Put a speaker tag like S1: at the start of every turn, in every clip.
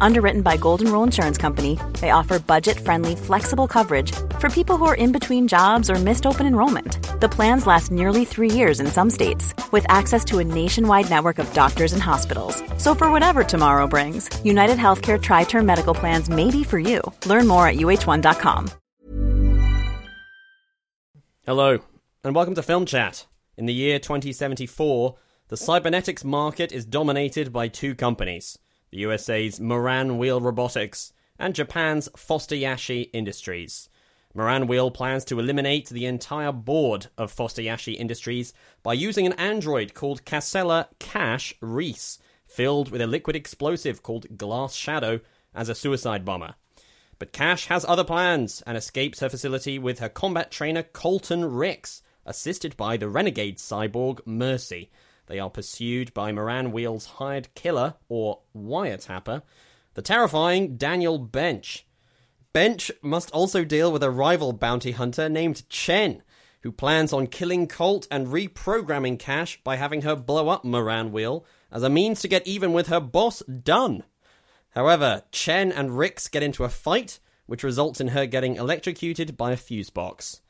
S1: Underwritten by Golden Rule Insurance Company, they offer budget friendly, flexible coverage for people who are in between jobs or missed open enrollment. The plans last nearly three years in some states, with access to a nationwide network of doctors and hospitals. So, for whatever tomorrow brings, United Healthcare Tri Term Medical Plans may be for you. Learn more at uhone.com.
S2: Hello, and welcome to Film Chat. In the year 2074, the cybernetics market is dominated by two companies the USA's Moran Wheel Robotics and Japan's Foster Yashi Industries. Moran Wheel plans to eliminate the entire board of Foster Yashi Industries by using an android called Casella Cash Reese, filled with a liquid explosive called Glass Shadow, as a suicide bomber. But Cash has other plans and escapes her facility with her combat trainer Colton Ricks, assisted by the renegade cyborg Mercy. They are pursued by Moran Wheel's hired killer, or wiretapper, the terrifying Daniel Bench. Bench must also deal with a rival bounty hunter named Chen, who plans on killing Colt and reprogramming Cash by having her blow up Moran Wheel as a means to get even with her boss, Dunn. However, Chen and Ricks get into a fight, which results in her getting electrocuted by a fuse box.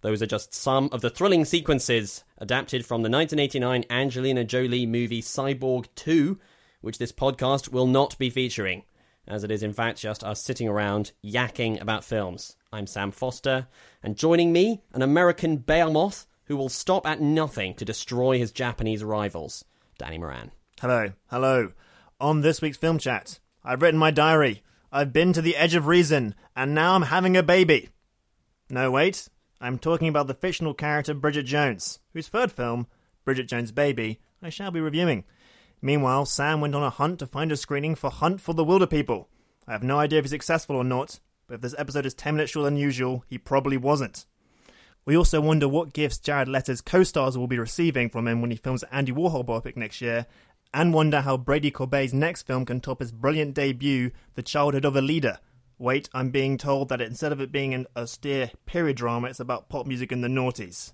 S2: Those are just some of the thrilling sequences adapted from the 1989 Angelina Jolie movie Cyborg 2, which this podcast will not be featuring, as it is in fact just us sitting around yakking about films. I'm Sam Foster, and joining me, an American behemoth who will stop at nothing to destroy his Japanese rivals, Danny Moran.
S3: Hello, hello. On this week's film chat, I've written my diary. I've been to the edge of reason, and now I'm having a baby. No, wait. I'm talking about the fictional character Bridget Jones, whose third film, Bridget Jones' Baby, I shall be reviewing. Meanwhile, Sam went on a hunt to find a screening for Hunt for the Wilderpeople. I have no idea if he's successful or not, but if this episode is 10 minutes shorter than usual, he probably wasn't. We also wonder what gifts Jared Leto's co-stars will be receiving from him when he films Andy Warhol biopic next year, and wonder how Brady Corbet's next film can top his brilliant debut, The Childhood of a Leader, Wait, I'm being told that instead of it being an austere period drama, it's about pop music in the noughties.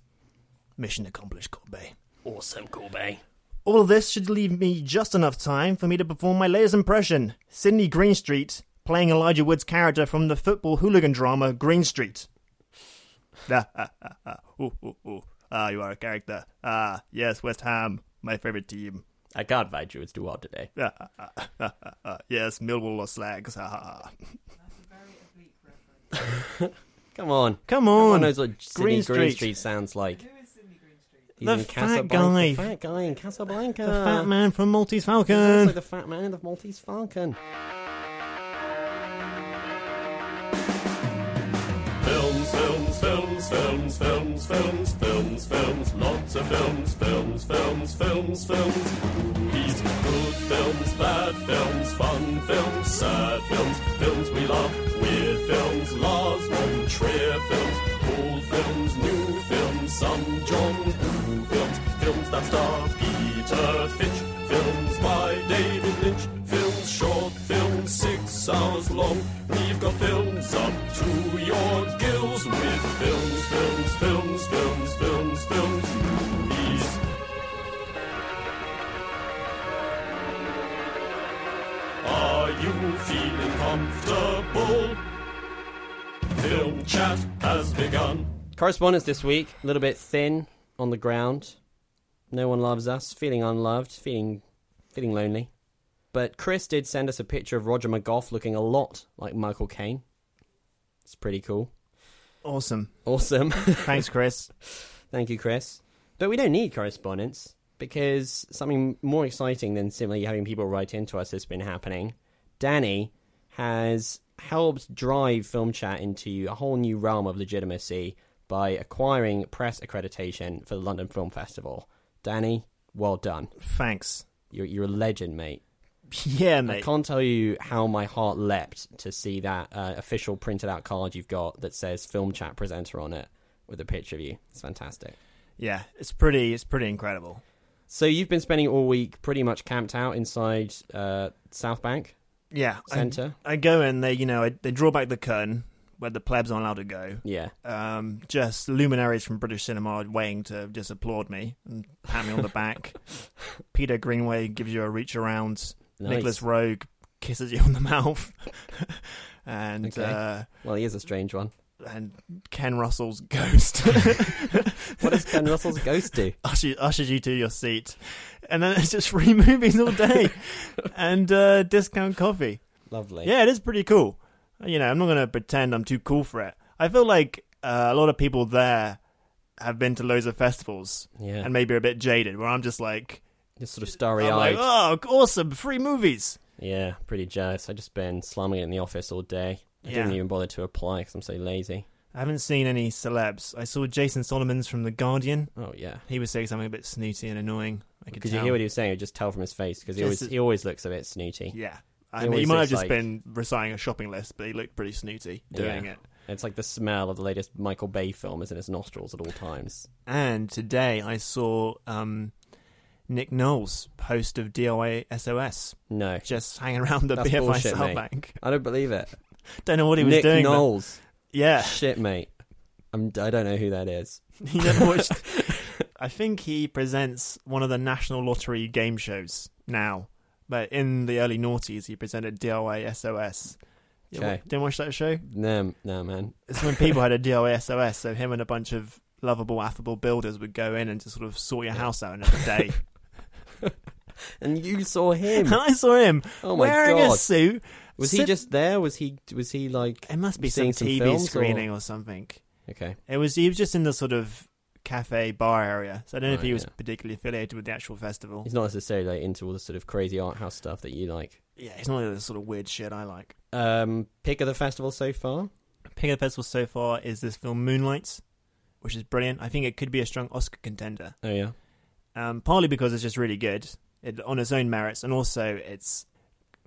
S3: Mission accomplished, Corbet.
S2: Awesome, Corbet.
S3: All of this should leave me just enough time for me to perform my latest impression Sydney Greenstreet, playing Elijah Wood's character from the football hooligan drama Green Street. Ah, ah, ah, ah. Ooh, ooh, ooh. Ah, you are a character. Ah, yes, West Ham, my favorite team.
S2: I can't fight you, it's too hot today.
S3: Ah, ah, ah, ah, ah, ah. yes, Millwall or Slags. Ah, ah, ah.
S2: Come on.
S3: Come
S2: Everyone
S3: on.
S2: knows what Green
S3: Green
S2: Street. Green
S3: Street.
S2: Street sounds like. He's
S3: The
S2: in
S3: fat
S2: Casablanca.
S3: guy.
S2: The fat guy in Casablanca.
S3: The fat man from Maltese
S2: He's also
S3: Falcon.
S2: the fat man in the Maltese Falcon.
S4: Films, films, films, films, films, films, films, films, lots of films, films, films, films, films. Movies, good films, bad films, fun films, sad films, films we love, weird films, Lars von Trier films, old films, new films, some John Woo films, films that star Peter Finch, films by David Lynch, films short, films six hours long. We've got films up to your gills with films, films, films, films, films, films, movies. Are you feeling comfortable? Film chat has begun.
S2: Correspondence this week, a little bit thin on the ground. No one loves us, feeling unloved, feeling feeling lonely. But Chris did send us a picture of Roger McGough looking a lot like Michael Caine. It's pretty cool.
S3: Awesome.
S2: Awesome.
S3: Thanks, Chris.
S2: Thank you, Chris. But we don't need correspondence because something more exciting than simply having people write into us has been happening. Danny has helped drive Film Chat into a whole new realm of legitimacy by acquiring press accreditation for the London Film Festival. Danny, well done.
S3: Thanks.
S2: You're, you're a legend, mate.
S3: Yeah, mate.
S2: I can't tell you how my heart leapt to see that uh, official printed out card you've got that says Film Chat Presenter on it with a picture of you. It's fantastic.
S3: Yeah, it's pretty. It's pretty incredible.
S2: So you've been spending all week pretty much camped out inside uh, South Bank
S3: Yeah, I,
S2: Centre.
S3: I go in. They, you know, I, they draw back the curtain where the plebs aren't allowed to go.
S2: Yeah.
S3: Um, just luminaries from British cinema waiting to just applaud me and pat me on the back. Peter Greenaway gives you a reach around.
S2: Nice.
S3: Nicolas Roeg kisses you on the mouth, and
S2: Okay.
S3: uh,
S2: Well, he is a strange one.
S3: And Ken Russell's ghost
S2: What does Ken Russell's ghost do?
S3: ushers, ushers you to your seat, and then it's just free movies all day and uh, discount coffee.
S2: Lovely.
S3: Yeah, it is pretty cool. You know, I'm not going to pretend I'm too cool for it. I feel like uh, a lot of people there have been to loads of festivals
S2: Yeah.
S3: and maybe are a bit jaded, where I'm just like,
S2: Just sort of starry eyed.
S3: like, oh, awesome, free movies.
S2: Yeah, pretty jealous. I've just been slumming it in the office all day. I didn't even bother to apply because I'm so lazy.
S3: I haven't seen any celebs. I saw Jason Solomons from The Guardian.
S2: Oh, yeah.
S3: He was saying something a bit snooty and annoying. I could
S2: Could you hear what he was saying? You just tell from his face because he always he always looks a bit snooty.
S3: Yeah. I
S2: He
S3: mean, he might have just
S2: like-
S3: been reciting a shopping list, but he looked pretty snooty doing
S2: Yeah.
S3: it.
S2: It's like the smell of the latest Michael Bay film is in his nostrils at all times.
S3: And today I saw um, Nick Knowles, host of DIY SOS,
S2: No,
S3: just hanging around the
S2: That's
S3: BFI
S2: bullshit,
S3: South
S2: mate.
S3: Bank.
S2: I don't believe it.
S3: Don't know what he was
S2: Nick
S3: doing. but-
S2: Knowles,
S3: Yeah,
S2: shit, mate. I'm, I don't know who that is.
S3: never watched. I think he presents one of the National Lottery game shows now, but in the early noughties he presented DIY SOS.
S2: Okay.
S3: Didn't watch that show?
S2: No, no, man.
S3: It's when people had a DIY SOS, so him and a bunch of lovable, affable builders would go in and just sort of sort your house out in a day.
S2: And you saw him.
S3: and I saw him
S2: Oh my
S3: wearing a suit.
S2: Was he just there? Was he? Was he like?
S3: It must be
S2: seeing
S3: some TV screening or... something.
S2: Okay.
S3: It was he was just in the sort of cafe bar area, so I don't know if he was
S2: yeah.
S3: particularly affiliated with the actual festival.
S2: He's not necessarily like, into all the sort of crazy art house stuff that you like.
S3: Yeah, he's not the sort of weird shit I like.
S2: Um, pick of the festival so far.
S3: Pick of the festival so far is this film Moonlights, which is brilliant. I think it could be a strong Oscar contender.
S2: Oh yeah.
S3: Um, partly because it's just really good it, on its own merits, and also it's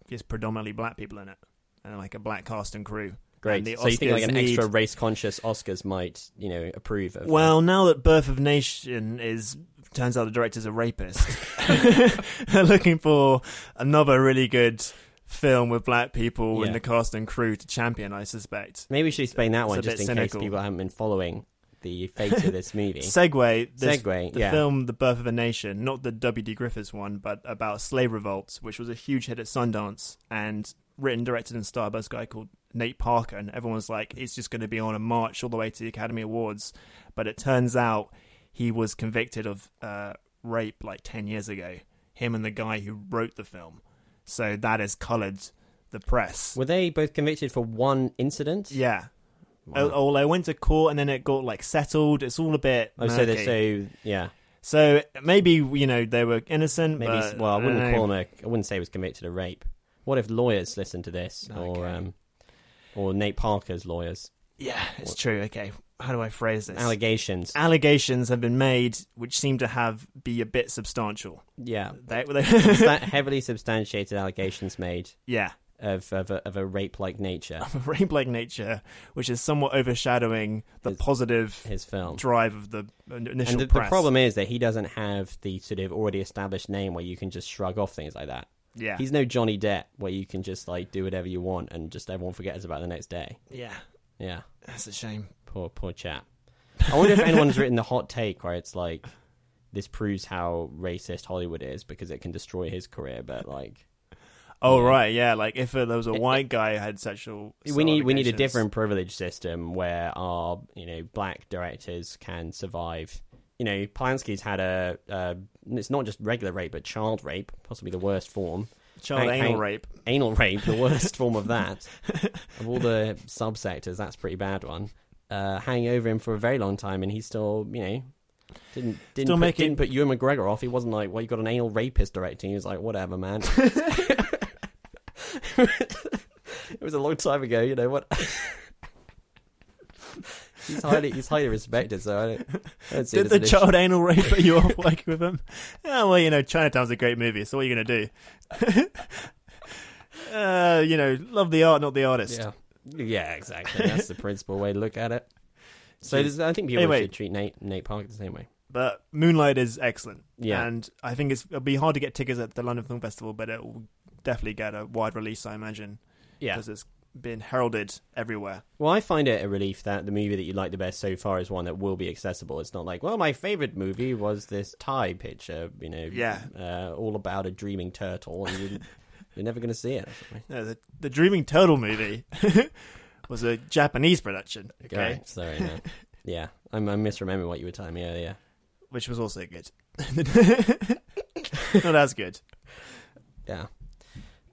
S3: just predominantly black people in it, and like a black cast and crew.
S2: Great. So you think like an
S3: need-
S2: extra race conscious Oscars might, you know, approve of?
S3: Well, now that Birth of Nation is turns out the director's a rapist, they're looking for another really good film with black people
S2: Yeah.
S3: in the cast and crew to champion. I suspect.
S2: maybe we should explain that
S3: It's
S2: one just in case people haven't been following the fate of this movie.
S3: Segue. This,
S2: Segue,
S3: The
S2: yeah.
S3: film The Birth of a Nation, not the W.D. Griffiths one, but about slave revolt, which was a huge hit at Sundance and written, directed, and starred by this guy called Nate Parker. And everyone was like, it's just going to be on a march all the way to the Academy Awards. But it turns out he was convicted of uh, rape like 10 years ago. Him and the guy who wrote the film. So that has coloured the press.
S2: Were they both convicted for one incident?
S3: yeah.
S2: Wow.
S3: Oh, they went to court and then it got like settled. It's all a bit.
S2: Oh, so they
S3: murky.
S2: so yeah.
S3: So maybe you know they were innocent.
S2: Maybe
S3: but,
S2: well, I wouldn't
S3: don't know.
S2: call him a. I wouldn't say he was convicted of rape. What if lawyers listen to this, or
S3: Okay.
S2: um, or Nate Parker's lawyers?
S3: Yeah, it's true. Okay, how do I phrase this?
S2: Allegations.
S3: Allegations have been made which seem to have be a bit substantial.
S2: yeah,
S3: They, they,
S2: Substan- heavily substantiated allegations made
S3: yeah,
S2: of of a, of a rape-like nature.
S3: of a rape-like nature, which is somewhat overshadowing the
S2: His-
S3: positive
S2: His film.
S3: drive of the initial
S2: And the, the problem is that he doesn't have the sort of already established name where you can just shrug off things like that.
S3: yeah,
S2: He's no Johnny Depp where you can just like do whatever you want and just everyone forgets about the next day.
S3: yeah,
S2: Yeah,
S3: that's a shame.
S2: poor poor chap. I wonder if anyone's written the hot take where it's like this proves how racist Hollywood is because it can destroy his career. But like
S3: Oh right, yeah. Like if uh, there was a
S2: It-
S3: white guy who had sexual,
S2: we need we need a different privilege system where our you know black directors can survive. You know, Polanski's had a uh, it's not just regular rape but child rape, possibly the worst form.
S3: child anal rape.
S2: Anal rape, the worst form of that. Of all the subsectors, that's a pretty bad one. Uh, hanging over him for a very long time, and he still, you know, didn't didn't
S3: Still
S2: put,
S3: making-
S2: didn't put Ewan McGregor off. He wasn't like, well, you got an anal rapist directing. He was like, whatever, man. it was a long time ago. You know what? he's highly he's highly respected. So I don't, I don't see
S3: Did the child anal rape put you off working with him? Yeah, well, you know, Chinatown's a great movie, so what are you going to do? uh, you know, love the art, not the artist.
S2: Yeah, yeah, exactly. That's the principal way to look at it. So I think people
S3: Anyway.
S2: should treat Nate Nate Parker the same way.
S3: But Moonlight is excellent.
S2: Yeah.
S3: And I think it's, it'll be hard to get tickets at the London Film Festival, but it will definitely get a wide release, I imagine.
S2: Yeah.
S3: Because it's been heralded everywhere.
S2: Well, I find it a relief that the movie that you like the best so far is one that will be accessible. It's not like, well, my favorite movie was this Thai picture, you know,
S3: Yeah.
S2: uh, all about a dreaming turtle, and you, you're never going to see it.
S3: No, the, the Dreaming Turtle movie was a Japanese production, okay?
S2: Right, sorry, no. yeah, I'm, I'm misremembering what you were telling me earlier.
S3: Which was also good. Not as good.
S2: Yeah.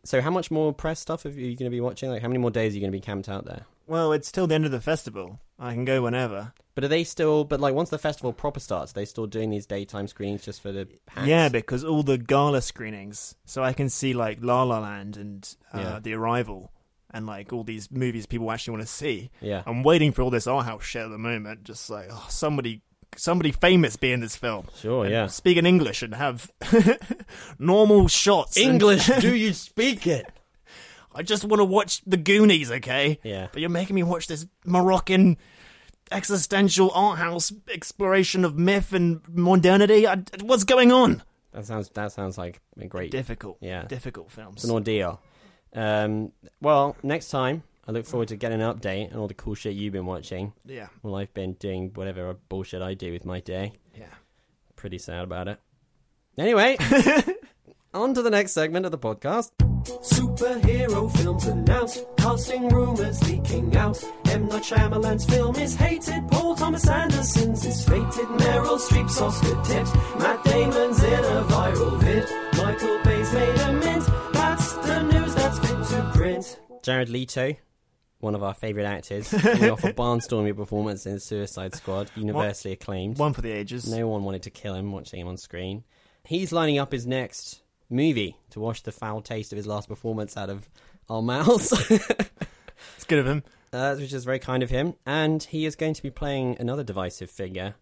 S2: So, how much more press stuff are you going to be watching? Like, how many more days are you going to be camped out there?
S3: Well, it's till the end of the festival. I can go whenever.
S2: But are they still? But like, once the festival proper starts, are they still doing these daytime screenings just for the?
S3: Yeah, because all the gala screenings, so I can see like La La Land and uh,
S2: Yeah.
S3: The Arrival, and like all these movies people actually want to see.
S2: yeah.
S3: I'm waiting for all this art house shit at the moment. Just like oh, somebody, somebody famous be in this film.
S2: Sure,
S3: And
S2: yeah.
S3: Speak in English and have normal shots. and-
S2: English? do you speak it?
S3: I just want to watch The Goonies, okay?
S2: Yeah.
S3: But you're making me watch this Moroccan existential art house exploration of myth and modernity. I, what's going on?
S2: That sounds. That sounds like a great.
S3: Difficult.
S2: Yeah.
S3: Difficult films.
S2: It's an ordeal. Um, well, next time I look forward to getting an update on all the cool shit you've been watching.
S3: yeah.
S2: Well, I've been doing whatever bullshit I do with my day.
S3: Yeah.
S2: Pretty sad about it. Anyway, on to the next segment of the podcast.
S4: Superhero films announced, casting rumors leaking out. M. Night Shyamalan's film is hated, Paul Thomas Anderson's is fated, Meryl Streep's Oscar tips, Matt Damon's in a viral vid, Michael Bay's made a mint. That's the news that's fit to print.
S2: Jared Leto, one of our favourite actors, coming off a barnstorming performance in Suicide Squad, universally acclaimed.
S3: One for the ages.
S2: No one wanted to kill him watching him on screen. He's lining up his next movie to wash the foul taste of his last performance out of our mouths,
S3: It's good of him.
S2: uh, which is very kind of him. And he is going to be playing another divisive figure,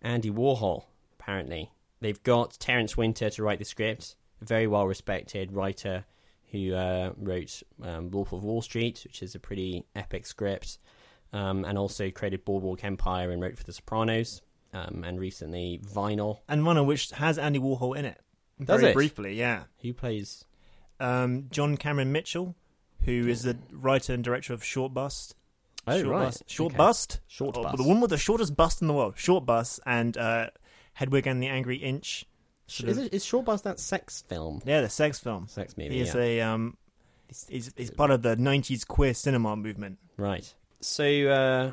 S2: Andy Warhol, apparently. They've got Terence Winter to write the script, a very well respected writer who uh, wrote um, Wolf of Wall Street, which is a pretty epic script, um, and also created Boardwalk Empire and wrote for The Sopranos, um, and recently Vinyl.
S3: And one of which has Andy Warhol in it.
S2: Does
S3: Very
S2: it?
S3: briefly, yeah.
S2: Who plays?
S3: Um, John Cameron Mitchell, who is the writer and director of Short Bust.
S2: Oh,
S3: Short
S2: right.
S3: Bust. Short
S2: Okay.
S3: Bust.
S2: Short
S3: Oh,
S2: Bust.
S3: The one with the shortest bust in the world. Short Bust and uh, Hedwig and the Angry Inch. Sort
S2: Is,
S3: of-
S2: it, is Short Bus that sex film?
S3: Yeah, the sex film.
S2: Sex movie.
S3: He is
S2: yeah.
S3: a um, he's, he's part of the '90s queer cinema movement.
S2: Right. So uh,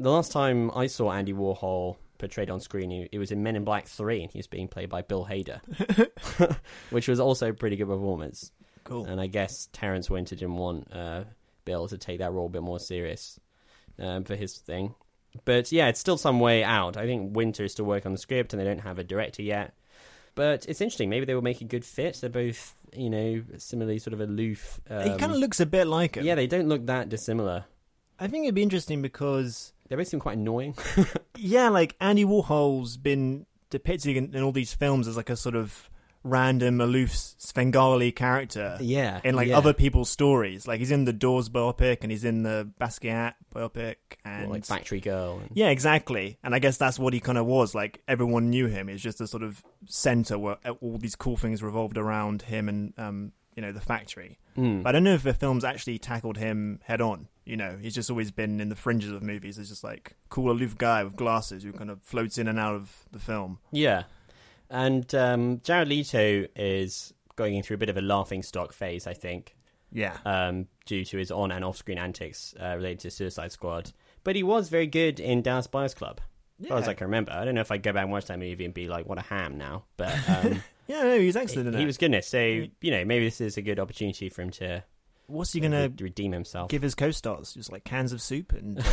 S2: the last time I saw Andy Warhol portrayed on screen, he, it was in Men in Black Three, and he was being played by Bill Hader, which was also a pretty good performance.
S3: Cool.
S2: And I guess Terence Winter didn't want uh, Bill to take that role a bit more serious um, for his thing. But yeah, it's still some way out. I think Winter is still working on the script, and they don't have a director yet. But it's interesting. Maybe they will make a good fit. They're both, you know, similarly sort of aloof. Um,
S3: he kind of looks a bit like him.
S2: yeah, they don't look that dissimilar.
S3: I think it'd be interesting because
S2: They both seem quite annoying.
S3: yeah, like Andy Warhol's been depicted in, in all these films as like a sort of random, aloof Svengali character.
S2: yeah,
S3: in like
S2: yeah.
S3: other people's stories. Like he's in the Doors biopic and he's in the Basquiat biopic and
S2: Well, like Factory Girl. And...
S3: yeah, exactly. And I guess that's what he kind of was. Like everyone knew him. He's just a sort of center where all these cool things revolved around him and um, you know, the factory.
S2: Mm.
S3: But I don't know if the film's actually tackled him head on. You know, he's just always been in the fringes of movies. He's just like cool aloof guy with glasses who kind of floats in and out of the film.
S2: Yeah, and um, Jared Leto is going through a bit of a laughing stock phase, I think,
S3: Yeah.
S2: um, due to his on and off screen antics uh, related to Suicide Squad. But he was very good in Dallas Buyers Club. As far as I can remember, I don't know if I'd go back and watch that movie and be like, "What a ham!" Now, but um,
S3: yeah, no, was excellent in it.
S2: he was goodness. So you know, maybe this is a good opportunity for him to
S3: What's he gonna
S2: re- redeem himself.
S3: give his co-stars? Just like cans of soup and.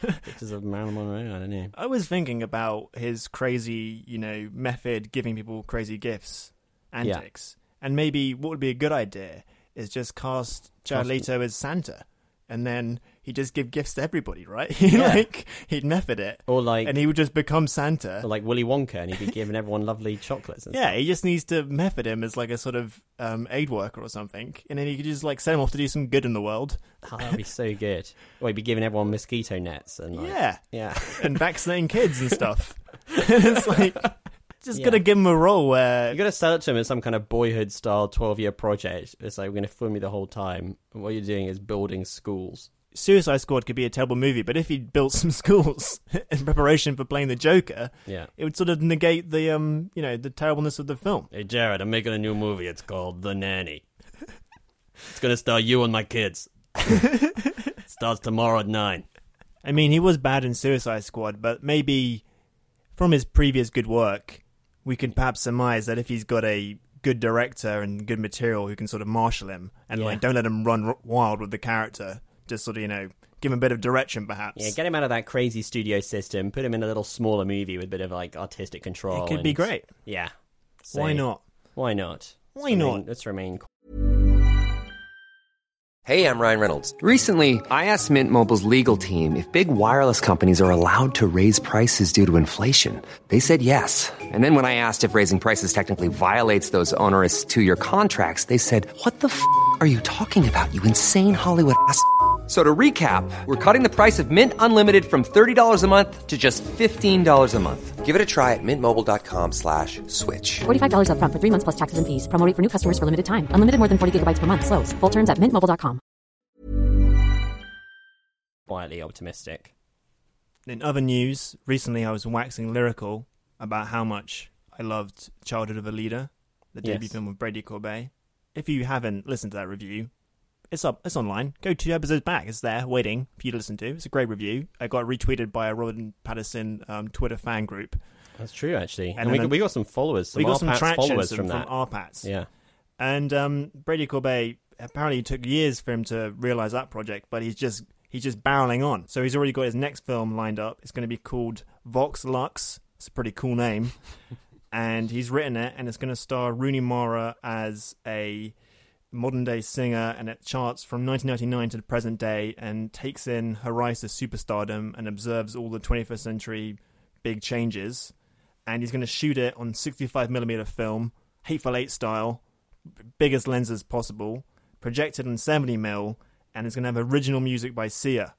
S2: Pictures of Marilyn Monroe. I don't know.
S3: I was thinking about his crazy, you know, method giving people crazy gifts, antics, and maybe what would be a good idea is just cast Jared Leto as Santa, and then he just give gifts to everybody, right?
S2: Yeah.
S3: like he'd method it,
S2: Or like,
S3: and he would just become Santa.
S2: or like Willy Wonka, and he'd be giving everyone lovely chocolates. And
S3: yeah, he just needs to method him as like a sort of um, aid worker or something, and then he could just like send him off to do some good in the world.
S2: Oh, that'd be so good. Or he'd be giving everyone mosquito nets and like,
S3: yeah,
S2: yeah.
S3: and vaccinating kids and stuff. it's like just
S2: Yeah.
S3: gotta give him a role where
S2: You got to sell it to him as some kind of boyhood style 12 year project. It's like, we're to film you the whole time. And what you're doing is building schools.
S3: Suicide Squad could be a terrible movie, but if he built some schools in preparation for playing the Joker,
S2: Yeah.
S3: it would sort of negate the um you know the terribleness of the film.
S2: Hey, Jared, I'm making a new movie. It's called The Nanny. It's going to star you and my kids. Starts tomorrow at 9.
S3: I mean, he was bad in Suicide Squad, but maybe from his previous good work, we can perhaps surmise that if he's got a good director and good material who can sort of marshal him and
S2: Yeah.
S3: like don't let him run r- wild with the character, just sort of you know give him a bit of direction perhaps.
S2: Yeah, get him out of that crazy studio system. Put him in a little smaller movie with a bit of like artistic control.
S3: it could be great.
S2: Yeah.
S3: Why not?
S2: Why not?
S3: Why
S2: Let's remain-
S3: not?
S2: Let's remain.
S5: Hey, I'm Ryan Reynolds. Recently, I asked Mint Mobile's legal team if big wireless companies are allowed to raise prices due to inflation. They said yes. And then when I asked if raising prices technically violates those onerous two year contracts, they said, What the f are you talking about, you insane Hollywood ass? F- So to recap, we're cutting the price of Mint Unlimited from $30 a month to just $15 a month. Give it a try at mintmobile.com slash switch.
S6: $45 upfront for three months plus taxes and fees. Promo rate for new customers for limited time. Unlimited more than 40 gigabytes per month. Slows. Full terms at mintmobile.com.
S2: Quietly optimistic.
S3: In other news, recently I was waxing lyrical about how much I loved Childhood of a Leader, the debut
S2: Yes.
S3: film of Brady Corbet. If you haven't listened to that review, it's up. It's online. Go two episodes back. It's there, waiting for you to listen to. It's a great review. I got retweeted by a Robert Pattinson um, Twitter fan group.
S2: That's true, actually. And,
S3: And
S2: we,
S3: then-
S2: got, we got some followers. Some
S3: we got some traction
S2: followers
S3: from,
S2: from that.
S3: RPattz.
S2: yeah.
S3: And um, Brady Corbet apparently it took years for him to realize that project, but he's just he's just barreling on. So he's already got his next film lined up. It's going to be called Vox Lux. It's a pretty cool name, and he's written it, and it's going to star Rooney Mara as a modern day singer, and it charts from 1999 to the present day, and takes in her rise to superstardom, and observes all the 21st century big changes. And he's going to shoot it on 65 millimeter film, Hateful Eight style, biggest lenses possible, projected on 70 mil, and it's going to have original music by Sia,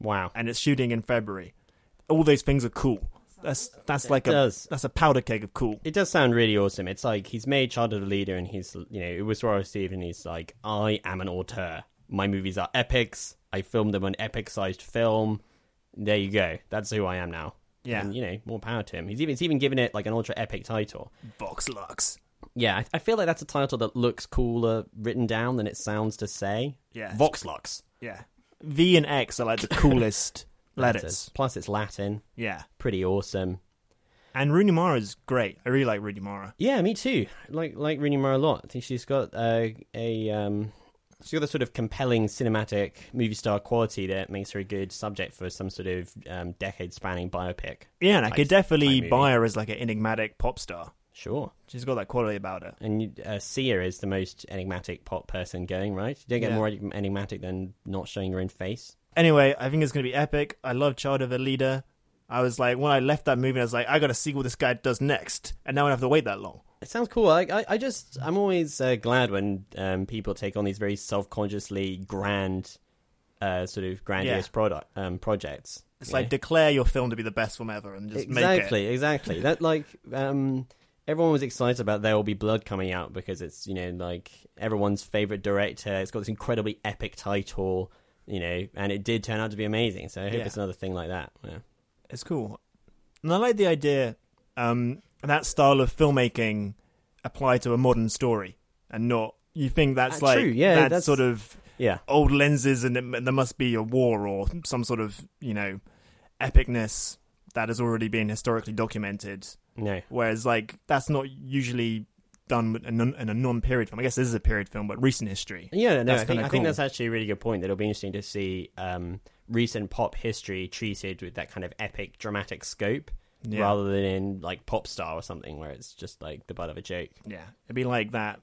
S2: Wow.
S3: and it's shooting in February. All those things are cool. That's that's like a
S2: does.
S3: that's a powder keg of cool.
S2: It does sound really awesome. It's like he's made Childhood a leader, and he's you know it was Royal Steve, and he's like, I am an auteur. My movies are epics. I filmed them on epic-sized film. There you go. That's who I am now.
S3: Yeah.
S2: and, you know, more power to him. He's even he's even given it like an ultra epic title.
S3: Vox Lux.
S2: Yeah, I, I feel like that's a title that looks cooler written down than it sounds to say.
S3: Yeah.
S2: Vox Lux.
S3: Yeah. V and X are like the coolest letters.
S2: Plus, it's Latin.
S3: Yeah.
S2: Pretty awesome.
S3: And Rooney Mara is great. I really like Rooney Mara.
S2: Yeah, me too. Like like Rooney Mara a lot. I think she's got uh, a um, she's got a sort of compelling cinematic movie star quality that makes her a good subject for some sort of um, decade spanning biopic.
S3: Yeah, and I could definitely buy her as like an enigmatic pop star.
S2: Sure.
S3: She's got that quality about her.
S2: And uh, Sia is the most enigmatic pop person going, right? You don't get
S3: Yeah.
S2: more enigmatic than not showing your own face.
S3: Anyway, I think it's going to be epic. I love Child of a Leader. I was like, when I left that movie, I was like, I got to see what this guy does next. And now I don't have to wait that long.
S2: It sounds cool. I, I, I just, I'm always uh, glad when um, people take on these very self-consciously grand, uh, sort of grandiose
S3: Yeah.
S2: product um, projects.
S3: It's like
S2: know?
S3: declare your film to be the best film ever and just
S2: exactly,
S3: make it.
S2: Exactly, exactly. That like, um, everyone was excited about There Will Be Blood coming out because it's you know like everyone's favorite director. It's got this incredibly epic title, you know, and it did turn out to be amazing. So I hope
S3: Yeah.
S2: it's another thing like that. Yeah.
S3: It's cool. And I like the idea um, that style of filmmaking applied to a modern story and not. You think that's
S2: Uh,
S3: like
S2: true, yeah,
S3: that's,
S2: that's-
S3: sort of
S2: Yeah.
S3: old lenses and it, there must be a war or some sort of you know epicness that has already been historically documented.
S2: No.
S3: Whereas like that's not usually done in a non- in a non-period film. I guess this is a period film, but recent history.
S2: Yeah, no, I think, I think that's actually a really good point. That it'll be interesting to see um, recent pop history treated with that kind of epic, dramatic scope,
S3: Yeah.
S2: rather than in like pop star or something where it's just like the butt of a joke.
S3: Yeah, it'd be like that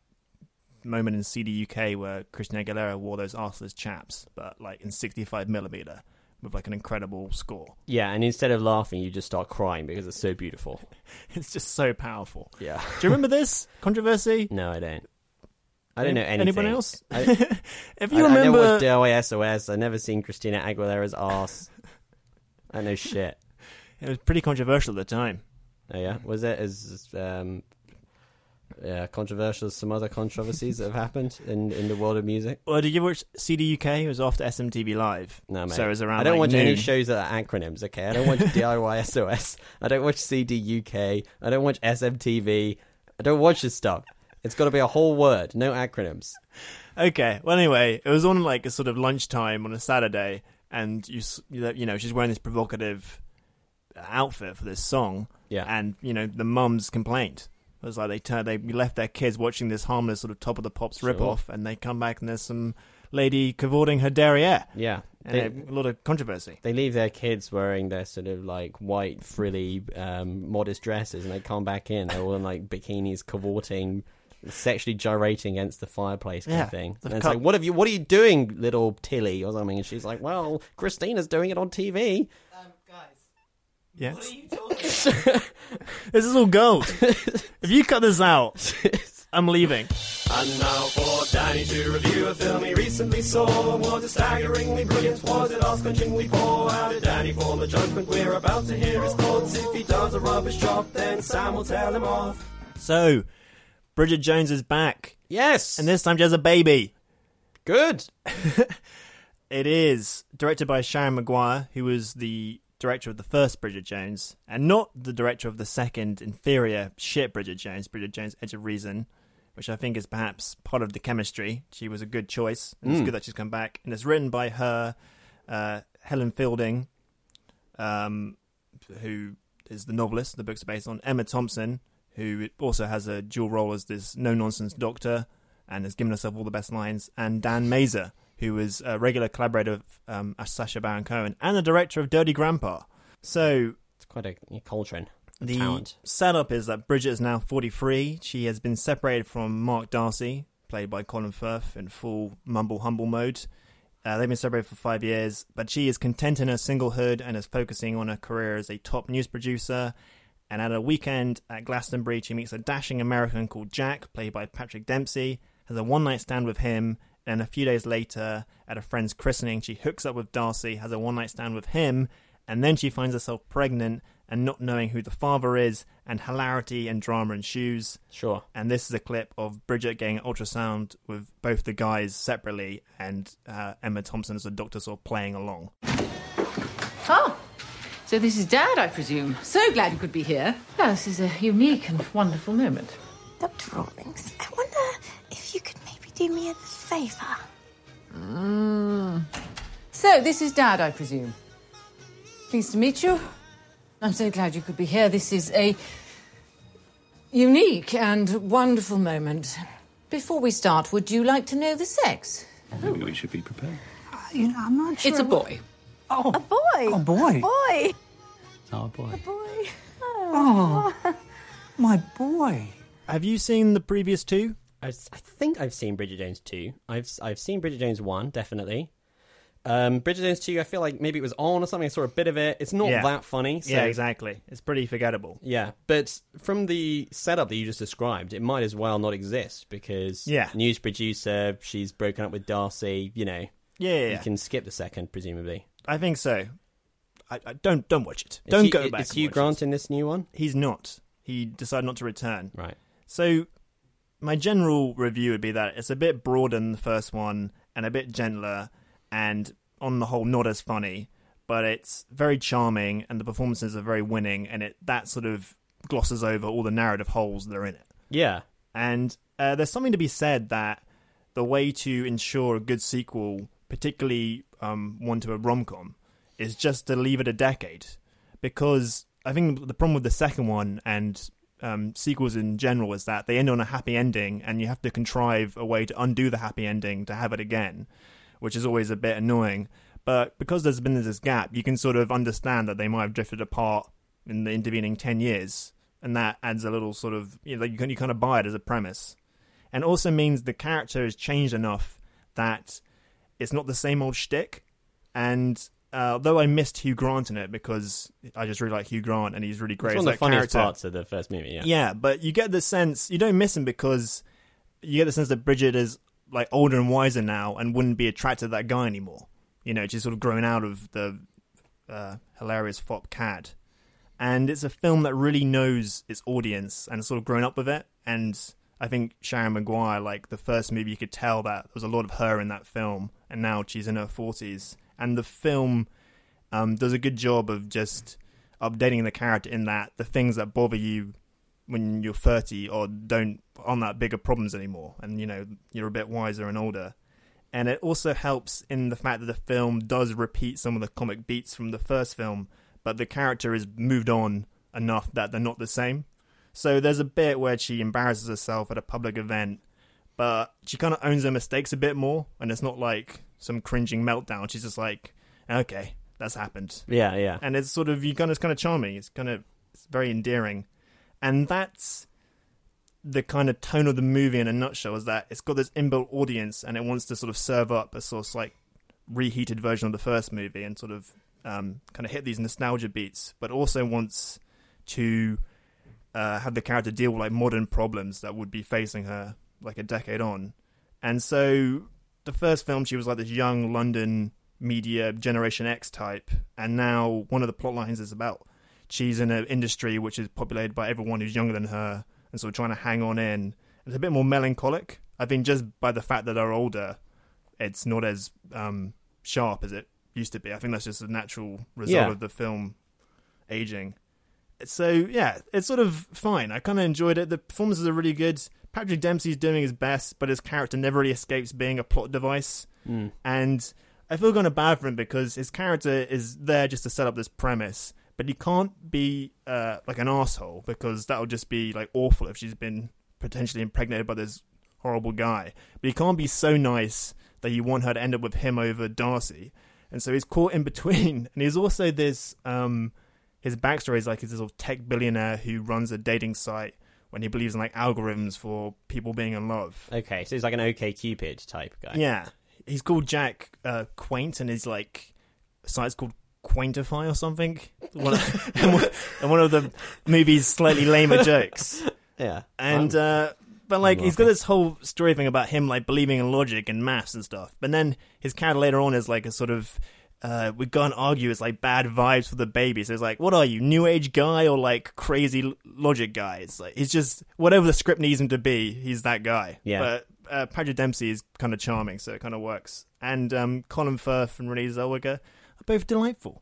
S3: moment in CD UK where Christina Aguilera wore those arseless chaps, but like in 65 millimeter with like an incredible score.
S2: Yeah, and instead of laughing, you just start crying because it's so beautiful.
S3: It's just so powerful.
S2: Yeah.
S3: Do you remember this controversy?
S2: No, I don't. I don't know anything.
S3: Anyone else?
S2: I,
S3: if
S2: I,
S3: you
S2: I never
S3: remember,
S2: watched DIY SOS. I never seen Christina Aguilera's ass. I know shit.
S3: it was pretty controversial at the time.
S2: Oh yeah, was it as um, yeah, controversial some other controversies that have happened in, in the world of music?
S3: Well, did you watch CD UK? It was after SMTV Live.
S2: No, mate.
S3: So it was around.
S2: I don't
S3: like
S2: watch any shows that are acronyms. Okay, I don't watch DIY SOS. I don't watch CD UK. I don't watch SMTV. I don't watch this stuff. It's got to be a whole word, no acronyms.
S3: Okay. Well, anyway, it was on like a sort of lunchtime on a Saturday, and you you know she's wearing this provocative outfit for this song.
S2: Yeah.
S3: And you know the mums complained. It was like they turned they left their kids watching this harmless sort of top of the pops
S2: Sure.
S3: rip off, and they come back and there's some lady cavorting her derriere,
S2: Yeah,
S3: and
S2: they,
S3: a lot of controversy.
S2: they leave their kids wearing their sort of like white frilly um, modest dresses, and they come back in. They're all in like bikinis, cavorting, sexually gyrating against the fireplace kind
S3: Yeah,
S2: of thing. And it's
S3: cut-
S2: like, what have you? What are you doing, little Tilly or something? And she's like, well, Christina's doing it on TV.
S3: Yeah. this is all gold. if you cut this out, I'm leaving.
S4: And now for Danny to review a film he recently saw. Was it staggeringly brilliant? Was it ass-clenchingly poor? How did Danny form the judgment? We're about to hear his thoughts. If he does a rubbish job, then Sam will tell him off.
S3: So, Bridget Jones is back,
S2: Yes,
S3: and this time she has a baby.
S2: good.
S3: It is directed by Sharon Maguire, who was the director of the first Bridget Jones, and not the director of the second inferior shit Bridget Jones, Bridget Jones Edge of Reason, which I think is perhaps part of the chemistry. She was a good choice, and it's good that she's come back. And it's written by her, uh, Helen Fielding, um, who is the novelist the book's are based on, Emma Thompson, who also has a dual role as this no nonsense doctor and has given herself all the best lines, and Dan Mazer, who is a regular collaborator of um, Sacha Baron Cohen and the director of Dirty Grandpa. So
S2: It's quite a, a cauldron
S3: the
S2: talent.
S3: setup is that Bridget is now 43. She has been separated from Mark Darcy, played by Colin Firth, in full mumble humble mode. Uh, they've been separated for five years, but she is content in her singlehood and is focusing on her career as a top news producer. And at a weekend at Glastonbury, she meets a dashing American called Jack, played by Patrick Dempsey, has a one night stand with him. And a few days later, at a friend's christening, she hooks up with Darcy, has a one night stand with him, and then she finds herself pregnant and not knowing who the father is, and hilarity and drama ensues.
S2: Sure.
S3: And this is a clip of Bridget getting ultrasound with both the guys separately, and uh, Emma Thompson as a doctor sort of playing along.
S7: Oh, so this is Dad, I presume. So glad you could be here. Oh, this is a unique and wonderful moment.
S8: Dr. Rawlings, I wonder if you could maybe do me a favour. Mm.
S7: So this is Dad, I presume. Pleased to meet you. I'm so glad you could be here. This is a unique and wonderful moment. Before we start, would you like to know the sex?
S9: Maybe we should be prepared.
S10: Uh, you know, I'm not sure.
S7: It's a boy.
S10: Oh,
S8: A boy!
S10: a boy.
S8: A Boy!
S9: Oh boy.
S8: A boy!
S10: Oh, my boy.
S3: Have you seen the previous two?
S2: I, I think I've seen Bridget Jones 2. I've I've seen Bridget Jones 1, definitely. Um, Bridget Jones 2, I feel like maybe it was on or something. I saw a bit of it. It's not
S3: Yeah.
S2: that funny. So,
S3: yeah, exactly. It's pretty forgettable.
S2: Yeah, but from the setup that you just described, it might as well not exist because
S3: Yeah.
S2: news producer, she's broken up with Darcy. You know,
S3: Yeah, yeah,
S2: you
S3: yeah.
S2: can skip the second, presumably.
S3: I think so. I, I don't don't watch it.
S2: Is
S3: don't
S2: Hugh-
S3: go back.
S2: Is
S3: and
S2: Hugh
S3: watch
S2: Grant in this new one?
S3: He's not. He decided not to return.
S2: Right.
S3: So, my general review would be that it's a bit broader than the first one and a bit gentler, and on the whole, not as funny. But it's very charming, and the performances are very winning, and it that sort of glosses over all the narrative holes that are in it.
S2: Yeah.
S3: And uh, there's something to be said that the way to ensure a good sequel, particularly um, one to a rom com, is just to leave it a decade. Because I think the problem with the second one and um, sequels in general is that they end on a happy ending, and you have to contrive a way to undo the happy ending to have it again, which is always a bit annoying. But because there's been this gap, you can sort of understand that they might have drifted apart in the intervening 10 years, and that adds a little sort of, you know, you, can, you kind of buy it as a premise. and also means the character has changed enough that it's not the same old shtick. And uh, although I missed Hugh Grant in it because I just really like Hugh Grant and he's really great.
S2: It's one of the funniest
S3: character.
S2: parts of the first movie. Yeah.
S3: Yeah, but you get the sense you don't miss him because you get the sense that Bridget is like older and wiser now and wouldn't be attracted to that guy anymore. You know, she's sort of grown out of the uh, hilarious fop cad. And it's a film that really knows its audience and sort of grown up with it. And I think Sharon Maguire, like the first movie, you could tell that there was a lot of her in that film, and now she's in her forties. And the film um, does a good job of just updating the character in that the things that bother you when you're 30 or don't aren't that bigger problems anymore. And you know you're a bit wiser and older. And it also helps in the fact that the film does repeat some of the comic beats from the first film but the character is moved on enough that they're not the same. So there's a bit where she embarrasses herself at a public event but she kind of owns her mistakes a bit more and it's not like some cringing meltdown she's just like okay that's happened
S2: Yeah, yeah.
S3: and it's sort of you kind of it's kind of charming. It's kind of it's very endearing, and that's the kind of tone of the movie in a nutshell. Is that it's got this inbuilt audience, and it wants to sort of serve up a sort of like reheated version of the first movie, and sort of um, kind of hit these nostalgia beats, but also wants to uh, have the character deal with like modern problems that would be facing her like a decade on. And so the first film, she was like this young London media Generation X type, and now one of the plot lines is about she's in an industry which is populated by everyone who's younger than her, and sort of trying to hang on in. It's a bit more melancholic. I think just by the fact that they're older, it's not as um, sharp as it used to be. I think that's just a natural result
S2: Yeah.
S3: of the film aging. So yeah, it's sort of fine. I kind of enjoyed it. The performances are really good. Patrick Dempsey's doing his best, but his character never really escapes being a plot device.
S2: Mm.
S3: And I feel kind of bad for him because his character is there just to set up this premise, but he can't be uh, like an asshole because that would just be like awful if she's been potentially impregnated by this horrible guy. But he can't be so nice that you want her to end up with him over Darcy. And so he's caught in between. And he's also this um his backstory is like he's this sort of tech billionaire who runs a dating site when he believes in like algorithms for people being in love.
S2: Okay, so he's like an OK Cupid type guy.
S3: Yeah, he's called Jack uh, Quaint, and his like site's called Quaintify or something. One of, and one- and one of the movie's slightly lamer jokes.
S2: Yeah.
S3: And uh, but like he's got this whole story thing about him like believing in logic and maths and stuff. But then his character later on is like a sort of uh, we go and argue it's like bad vibes for the baby. So it's like, what are you, new age guy or like crazy logic guy? It's like he's just whatever the script needs him to be. He's that guy.
S2: Yeah.
S3: But uh, Patrick Dempsey is kind of charming, so it kind of works. And um, Colin Firth and Renee Zellweger are both delightful.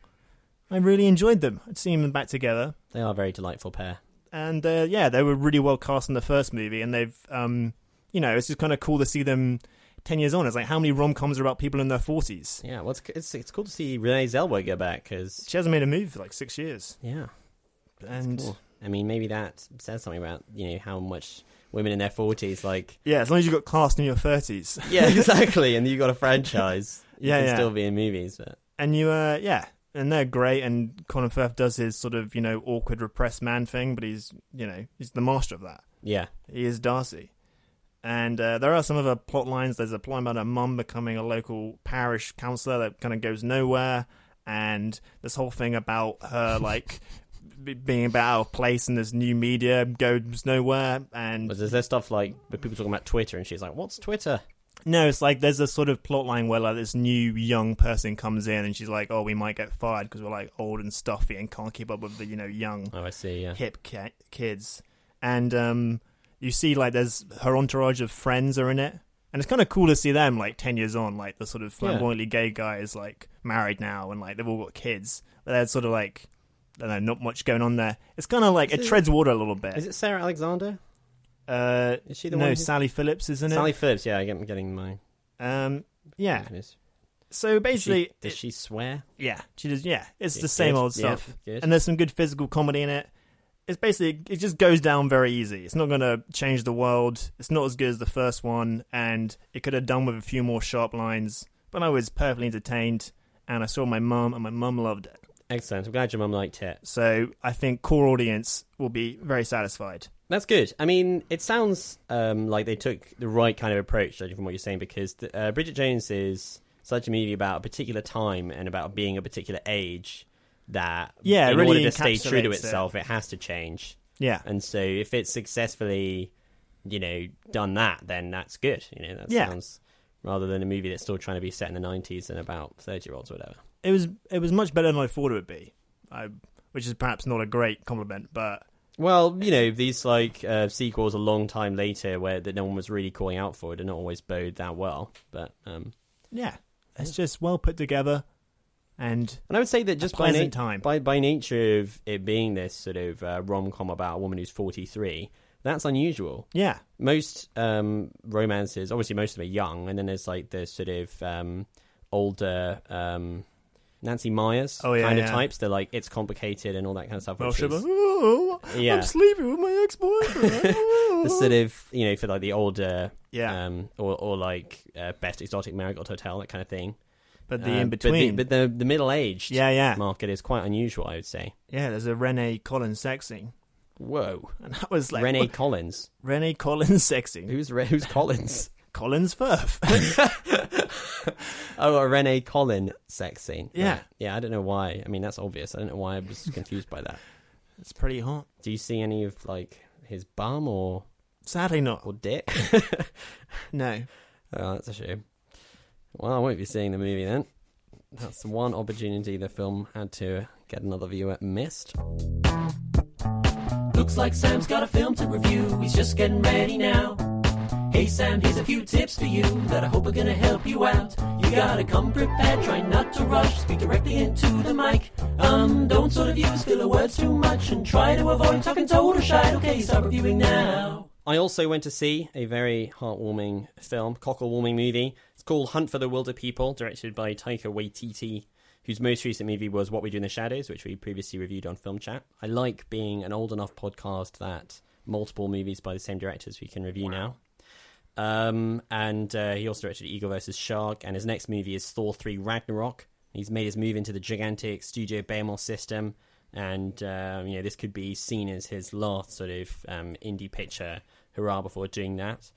S3: I really enjoyed them. I'd seen them back together
S2: they are a very delightful pair.
S3: and uh, yeah, they were really well cast in the first movie, and they've, um, you know, it's just kind of cool to see them ten years on. It's like how many rom coms are about people in their forties?
S2: Yeah, well, it's it's, it's cool to see Renee Zellweger back because
S3: She hasn't made a move for like six years,
S2: yeah,
S3: and
S2: cool. I mean, maybe that says something about you know how much women in their forties like.
S3: yeah, as long as you got cast in your thirties,
S2: Yeah, exactly, and you got a franchise. You
S3: Yeah,
S2: can
S3: yeah.
S2: still be in movies, but
S3: and you, uh, yeah, and they're great. And Colin Firth does his sort of you know awkward repressed man thing, but he's you know he's the master of that.
S2: yeah,
S3: He is Darcy. And uh, there are some other plot lines. There's a plot about her mum becoming a local parish councillor that kind of goes nowhere. And this whole thing about her, like, b- being about out of place in this new media goes nowhere. And
S2: but is there stuff like people talking about Twitter, and she's like, "What's Twitter?"
S3: no, it's like there's a sort of plot line where, like, this new young person comes in and she's like, oh, we might get fired because we're, like, old and stuffy and can't keep up with the, you know, young
S2: Oh, I see. Yeah,
S3: hip ki- kids, and um, you see like there's her entourage of friends are in it, and it's kind of cool to see them like ten years on, like the sort of flamboyantly gay guy is like married now, and like they've all got kids, but they're sort of like. I don't know, not much going on there. It's kind of like it
S2: Is it-
S3: treads water a little bit.
S2: is it Sarah Alexander?
S3: Uh,
S2: Is she the
S3: no,
S2: one? who-
S3: Sally Phillips, isn't it?
S2: Sally Phillips. Yeah, I'm getting my.
S3: Um, yeah. So
S2: Does
S3: basically,
S2: she, does she swear?
S3: Yeah, she does. Yeah, it's
S2: Yeah,
S3: the same
S2: good.
S3: old stuff,
S2: good.
S3: and there's some good physical comedy in it. It's basically it just goes down very easy. It's not going to change the world. It's not as good as the first one, and it could have done with a few more sharp lines. But I was perfectly entertained, and I saw my mum, and my mum loved it.
S2: Excellent. I'm glad your mum liked it.
S3: So I think core audience will be very satisfied.
S2: That's good. I mean, it sounds um, like they took the right kind of approach, judging from what you're saying, because the, uh, Bridget Jones is such a movie about a particular time and about being a particular age that,
S3: Yeah,
S2: in
S3: really
S2: order to stay true to
S3: encapsulates it.
S2: itself, it has to change.
S3: Yeah.
S2: And so, if it's successfully, you know, done that, then that's good. You know, that
S3: Yeah.
S2: sounds rather than a movie that's still trying to be set in the 90s and about 30 year olds or whatever.
S3: It was it was much better than I thought it would be, I, which is perhaps not a great compliment, but
S2: Well, you know, these like uh, sequels a long time later where that no one was really calling out for it did not always bode that well. But um,
S3: yeah, it's just well put together, and
S2: and I would say that just by, na-
S3: time.
S2: by by nature of it being this sort of uh, rom com about a woman who's forty three, that's unusual.
S3: yeah,
S2: Most um, romances, obviously, most of them are young, and then there's like the sort of um, older. Um, Nancy Meyers
S3: Oh, yeah,
S2: kind of
S3: yeah.
S2: types. They're like it's complicated and all that kind of stuff.
S3: well,
S2: is-
S3: oh,
S2: Yeah.
S3: I'm sleeping with my ex boyfriend.
S2: the sort of you know for like the older
S3: Yeah.
S2: um or or like uh, best exotic marigold hotel that kind of thing
S3: but the
S2: Um,
S3: in
S2: but the,
S3: between,
S2: but the the middle aged
S3: Yeah, yeah.
S2: market is quite unusual I would say
S3: yeah, there's a Renee Collins sex scene,
S2: whoa
S3: and that was like
S2: Renee
S3: what-
S2: Collins
S3: Renee Collins sex scene.
S2: who's who's Collins
S3: Collins Firth.
S2: oh a Renee Collin sex scene
S3: Yeah.
S2: Right. yeah I don't know why I mean that's obvious I don't know why I was confused by that
S3: it's pretty hot.
S2: do you see any of like his bum or
S3: Sadly not.
S2: or dick
S3: No.
S2: Oh, that's a shame. Well, I won't be seeing the movie then. That's one opportunity the film had to get another viewer missed.
S4: Looks like Sam's got a film to review. He's just getting ready now. Hey Sam, here's a few tips for you that I hope are gonna help you out. You gotta come prepared, try not to rush, speak directly into the mic. Um, don't sort of use filler words too much and try to avoid talking total shite. Okay, start reviewing now.
S2: I also went to see a very heartwarming film, cockle-warming movie. Called Hunt for the Wilderpeople, directed by Taika Waititi, whose most recent movie was What We Do in the Shadows, which we previously reviewed on Film Chat. I like being an old enough podcast that multiple movies by the same directors we can review now. Um, and uh, he also directed Eagle vs. Shark, and his next movie is Thor 3 Ragnarok. He's made his move into the gigantic Studio Behemoth system, and um, you know this could be seen as his last sort of um, indie picture hurrah before doing that.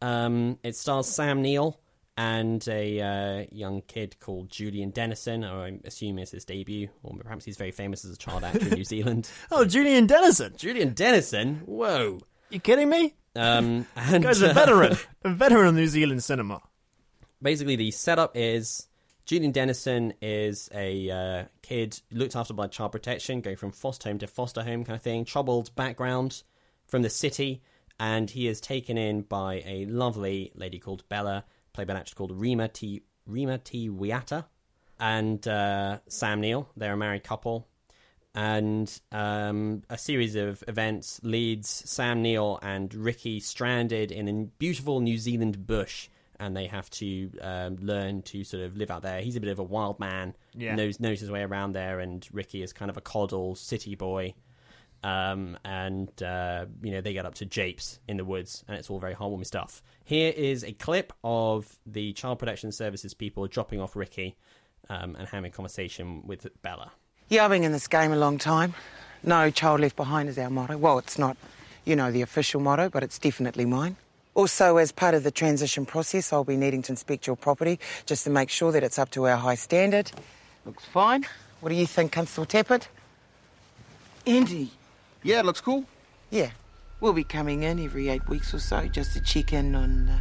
S2: Um, it stars Sam Neill and a uh, young kid called Julian Dennison, or I assume is his debut, or perhaps he's very famous as a child actor in New Zealand.
S3: Oh, Julian Dennison.
S2: Julian Dennison, whoa!
S3: You kidding me?
S2: Um, and,
S3: Guy's a
S2: uh,
S3: veteran. a veteran of New Zealand cinema.
S2: basically the setup is Julian Dennison is a uh, kid looked after by child protection, going from foster home to foster home kind of thing, troubled background from the city, and he is taken in by a lovely lady called Bella, played by an actress called Rima Te Rima Te Wiata, and uh, Sam Neill. They're a married couple. And um, a series of events leads Sam Neill and Ricky stranded in a beautiful New Zealand bush and they have to um, learn to sort of live out there. He's a bit of a wild man,
S3: Yeah.
S2: knows knows his way around there, and Ricky is kind of a coddle city boy. Um, and uh, you know they get up to japes in the woods, and it's all very heartwarming stuff. Here is a clip of the Child Protection Services people dropping off Ricky um, and having a conversation with Bella.
S11: Yeah, I've been in this game a long time. No child left behind is our motto. Well, it's not, you know, the official motto, but it's definitely mine. Also, as part of the transition process, I'll be needing to inspect your property just to make sure that it's up to our high standard. Looks fine. What do you think, Constable Tappert? Andy?
S12: Yeah, it looks cool.
S11: Yeah. We'll be coming in every eight weeks or so just to check in on. Uh...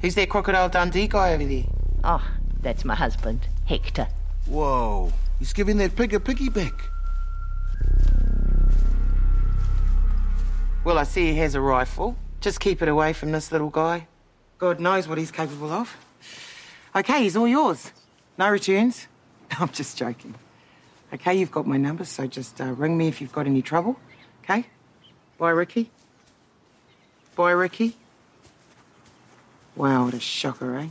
S11: Who's that Crocodile Dundee guy over there?
S13: Oh, that's my husband, Hector.
S12: Whoa, he's giving that pig a piggyback.
S11: Well, I see he has a rifle. Just keep it away from this little guy. God knows what he's capable of. Okay, he's all yours. No returns. I'm just joking. Okay, you've got my number, so just uh, ring me if you've got any trouble. Okay? Bye, Ricky. Bye, Ricky. Wow, what a shocker, eh?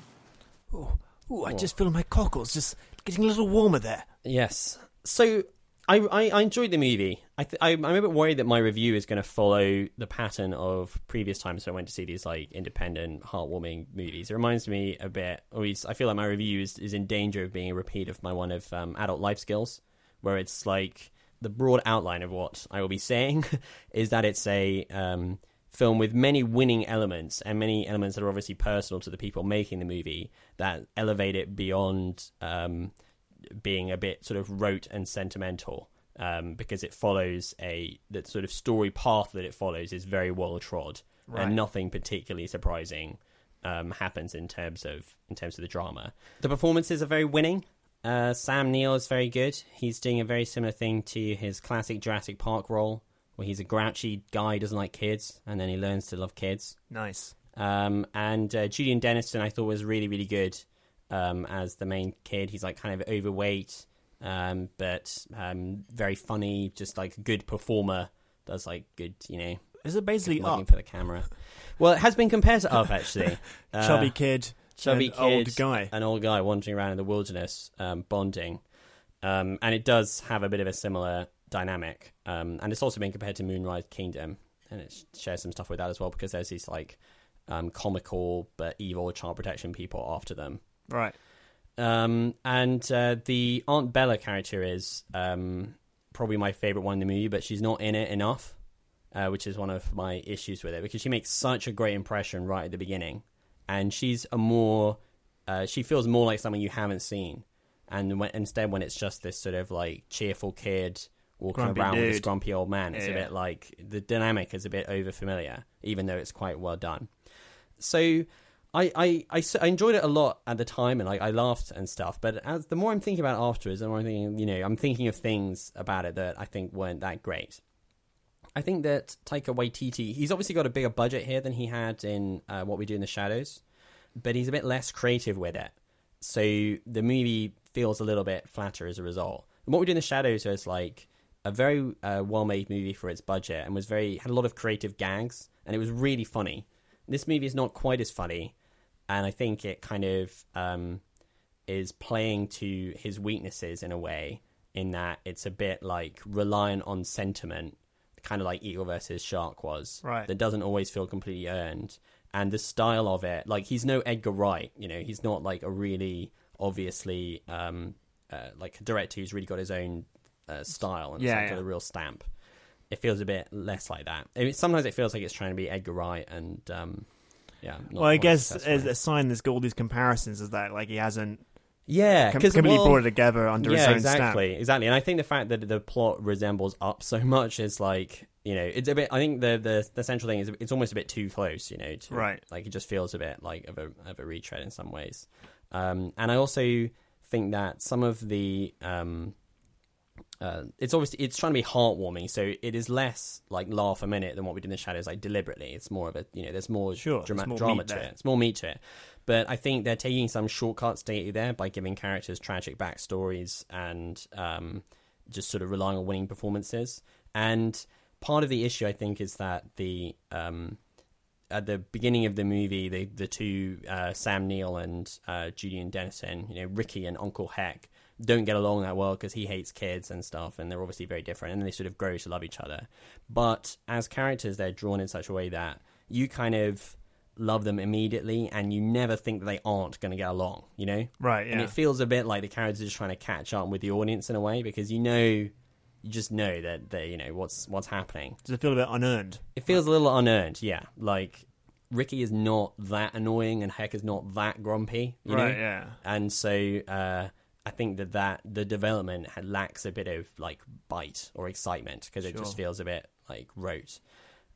S3: Oh ooh, I just feel my cockles just getting a little warmer there.
S2: Yes. So I, I, I enjoyed the movie. I th- I, I'm a bit worried that my review is going to follow the pattern of previous times when I went to see these like independent, heartwarming movies. It reminds me a bit. Or at least I feel like my review is, is in danger of being a repeat of my one of um, Adult Life Skills, where it's like the broad outline of what I will be saying is that it's a um, film with many winning elements and many elements that are obviously personal to the people making the movie that elevate it beyond. Um, being a bit sort of rote and sentimental um, because it follows a the sort of story path that it follows is very well trod
S3: Right.
S2: and nothing particularly surprising um, happens in terms of in terms of the drama. The performances are very winning. Uh, Sam Neill is very good. He's doing a very similar thing to his classic Jurassic Park role, where he's a grouchy guy who doesn't like kids, and then he learns to love kids.
S3: Nice.
S2: Um, and uh, Julian Dennison, I thought was really, really good um, as the main kid. He's like kind of overweight, um, but um, very funny, just like a good performer. Does like good, you know.
S3: Is it basically Up?
S2: for the camera? Well, it has been compared to Up actually. Uh,
S3: Chubby kid,
S2: chubby
S3: and
S2: kid,
S3: old guy.
S2: an old guy wandering around in the wilderness, um, bonding, um, and it does have a bit of a similar dynamic. Um, and it's also been compared to Moonrise Kingdom, and it shares some stuff with that as well because there's these like um, comical but evil child protection people after them.
S3: Right.
S2: Um, and uh, the Aunt Bella character is um, probably my favorite one in the movie, but she's not in it enough, uh, which is one of my issues with it because she makes such a great impression right at the beginning, and she's a more uh, she feels more like someone you haven't seen, and when, instead when it's just this sort of like cheerful kid walking
S3: Grumpy
S2: around with this
S3: dude.
S2: grumpy old man, it's a bit like the dynamic is a bit over familiar, even though it's quite well done. So I I enjoyed it a lot at the time and like I laughed and stuff. But as the more I'm thinking about it afterwards, the more I'm thinking, you know, I'm thinking of things about it that I think weren't that great. I think that Taika Waititi, he's obviously got a bigger budget here than he had in uh, What We Do in the Shadows, but he's a bit less creative with it. So the movie feels a little bit flatter as a result. And What We Do in the Shadows was like a very uh, well-made movie for its budget and was very had a lot of creative gags and it was really funny. This movie is not quite as funny, and I think it kind of um, is playing to his weaknesses in a way, in that it's a bit like reliant on sentiment, kind of like Eagle versus Shark was,
S3: Right.
S2: That doesn't always feel completely earned, and the style of it, like he's no Edgar Wright, you know, he's not like a really obviously um, uh, like a director who's really got his own uh, style and
S3: Yeah, yeah.
S2: got a real stamp. It feels a bit less like that. I mean, sometimes it feels like it's trying to be Edgar Wright, and um, yeah. not
S3: well, I guess as a sign there's got all these comparisons is that like he hasn't
S2: Yeah,
S3: com- completely
S2: well,
S3: brought it together under his
S2: yeah,
S3: own
S2: exactly,
S3: stamp.
S2: exactly. And I think the fact that the plot resembles Up so much is like you know it's a bit. I think the the, the central thing is it's almost a bit too close. You know, to,
S3: Right.
S2: Like it just feels a bit like of a of a retread in some ways. Um, and I also think that some of the um, uh, it's obviously it's trying to be heartwarming, so it is less like laugh a minute than what we did in the shadows. Like deliberately, it's more of a you know there's more
S3: Sure,
S2: drama,
S3: more
S2: drama to
S3: there.
S2: it. It's more meat to it. But I think they're taking some shortcuts to get you there by giving characters tragic backstories and um, just sort of relying on winning performances. And part of the issue, I think, is that the um, at the beginning of the movie, the the two uh, Sam Neill and uh, Julian Dennison, you know, Ricky and Uncle Heck, don't get along that well because he hates kids and stuff, and they're obviously very different, and they sort of grow to love each other. But as characters, they're drawn in such a way that you kind of love them immediately, and you never think that they aren't going to get along. You know,
S3: Right,
S2: And it feels a bit like the characters are just trying to catch up with the audience in a way because you know. You just know that they, you know what's what's happening.
S3: Does it feel a bit unearned?
S2: It feels a little unearned, yeah. Like Ricky is not that annoying, and Heck is not that grumpy, you
S3: Right,
S2: know?
S3: yeah.
S2: And so uh, I think that that the development had, lacks a bit of like bite or excitement because it just feels a bit like rote.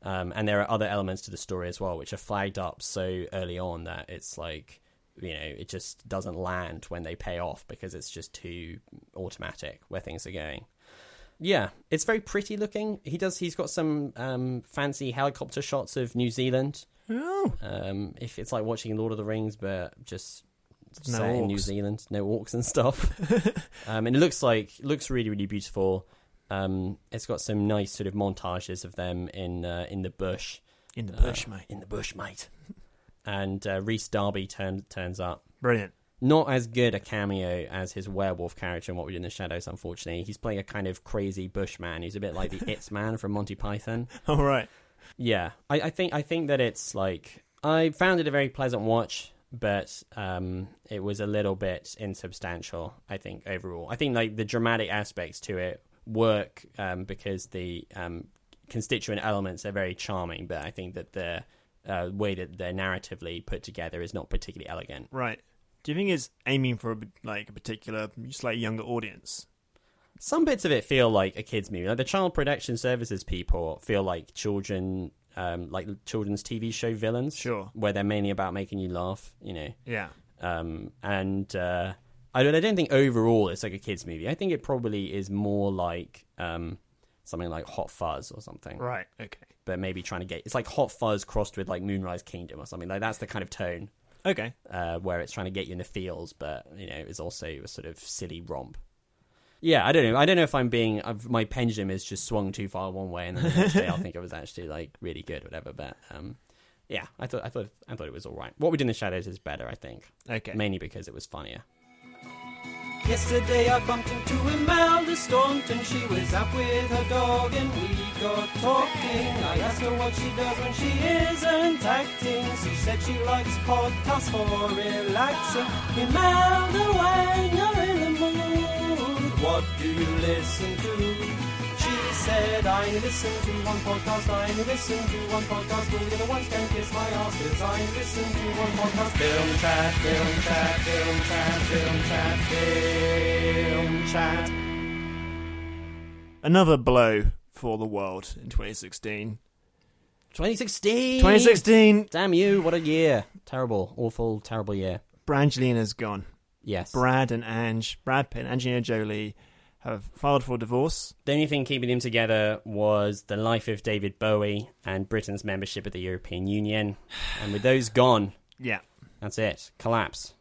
S2: Um, and there are other elements to the story as well, which are flagged up so early on that it's like you know it just doesn't land when they pay off because it's just too automatic where things are going. Yeah, it's very pretty looking. He does. He's got some um, fancy helicopter shots of New Zealand.
S3: Oh.
S2: Um, if it's like watching Lord of the Rings, but just
S3: No
S2: in New. Zealand, no orcs and stuff. um, and it looks like it looks really, really beautiful. Um, it's got some nice sort of montages of them in uh, in the bush.
S3: In the
S2: Uh,
S3: bush, mate.
S2: In the bush, mate. And uh, Rhys Darby turns turns up.
S3: Brilliant.
S2: not as good a cameo as his werewolf character in What We Do in the Shadows. Unfortunately, he's playing a kind of crazy bushman. He's a bit like the It's Man from Monty Python.
S3: All right.
S2: Yeah, I, I think I think that it's like I found it a very pleasant watch, but um, it was a little bit insubstantial. I think overall, I think like the dramatic aspects to it work um, because the um, constituent elements are very charming, but I think that the uh, way that they're narratively put together is not particularly elegant.
S3: Right. Do you think it's aiming for a, like a particular slightly younger audience?
S2: Some bits of it feel like a kids' movie. Like the child protection services people feel like children, um, like children's TV show villains.
S3: Sure.
S2: Where they're mainly about making you laugh. You know.
S3: Yeah.
S2: Um, and uh, I don't. I don't think overall it's like a kids' movie. I think it probably is more like um, something like Hot Fuzz or something.
S3: Right. Okay.
S2: But maybe trying to get it's like Hot Fuzz crossed with like Moonrise Kingdom or something. Like that's the kind of tone.
S3: Okay.
S2: Uh, where it's trying to get you in the feels, but you know, it's also a sort of silly romp. Yeah, I don't know. I don't know if I'm being I've, my pendulum is just swung too far one way, and then the next day I'll think it was actually like really good, or whatever. But um, yeah, I thought I thought I thought it was all right. What we did in the shadows is better, I think.
S3: Okay.
S2: Mainly because it was funnier.
S14: Yesterday I bumped into Imelda Staunton. She was out with her dog and we got talking. I asked her what she does when she isn't acting. She said she likes podcasts for relaxing. Imelda, when you're in the mood, what do you listen to? She said, I listen to one podcast, I listen to one podcast, all the other ones can kiss my ass, cause I listen to one podcast. Film chat, film chat, film chat, film chat, film chat.
S3: Another blow for the world in 2016.
S2: 2016.
S3: 2016.
S2: Damn you! What a year! Terrible, awful, terrible year.
S3: Brangelina's gone.
S2: Yes.
S3: Brad and Ange, Brad Pitt and Angelina Jolie have filed for divorce.
S2: The only thing keeping them together was the life of David Bowie and Britain's membership of the European Union. And with those gone,
S3: Yeah.
S2: that's it. Collapse.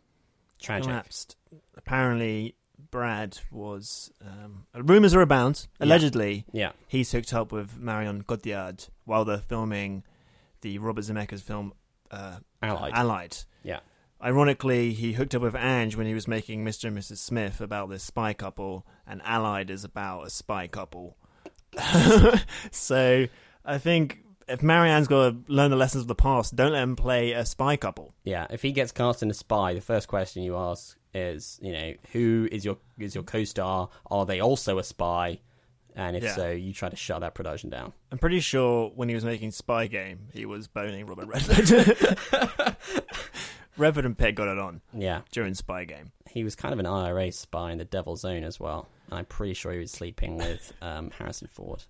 S2: Tragic.
S3: Collapsed. Apparently, Brad was. Um, rumors are abound. Allegedly,
S2: Yeah.
S3: he's hooked up with Marion Cotillard while they're filming the Robert Zemeckis film uh,
S2: Allied.
S3: Allied.
S2: Yeah.
S3: Ironically, he hooked up with Ange when he was making Mr. and Mrs. Smith about this spy couple, and Allied is about a spy couple. so I think if Marianne's got to learn the lessons of the past, don't let him play a spy couple.
S2: Yeah, if he gets cast in a spy, the first question you ask is, you know, who is your is your co-star? Are they also a spy? And if
S3: Yeah.
S2: so, you try to shut that production down.
S3: I'm pretty sure when he was making Spy Game, he was boning Robert Redford. Redford and Pitt got it on
S2: Yeah,
S3: during Spy Game.
S2: he was kind of an IRA spy in the Devil's Own as well. And I'm pretty sure he was sleeping with um, Harrison Ford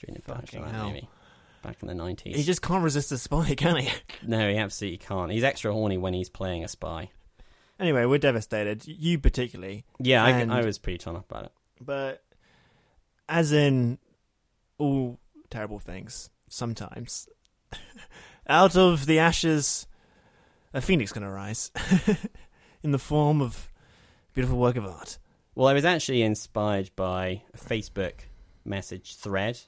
S2: during the production of that
S3: hell.
S2: movie back in the 90s.
S3: He just can't resist a spy, can he?
S2: No, he absolutely can't. He's extra horny when he's playing a spy.
S3: Anyway, we're devastated. You particularly.
S2: Yeah, I,
S3: And-
S2: I was pretty torn up about it.
S3: But as in all terrible things, sometimes out of the ashes, a phoenix can arise in the form of a beautiful work of art.
S2: Well, I was actually inspired by a Facebook message thread.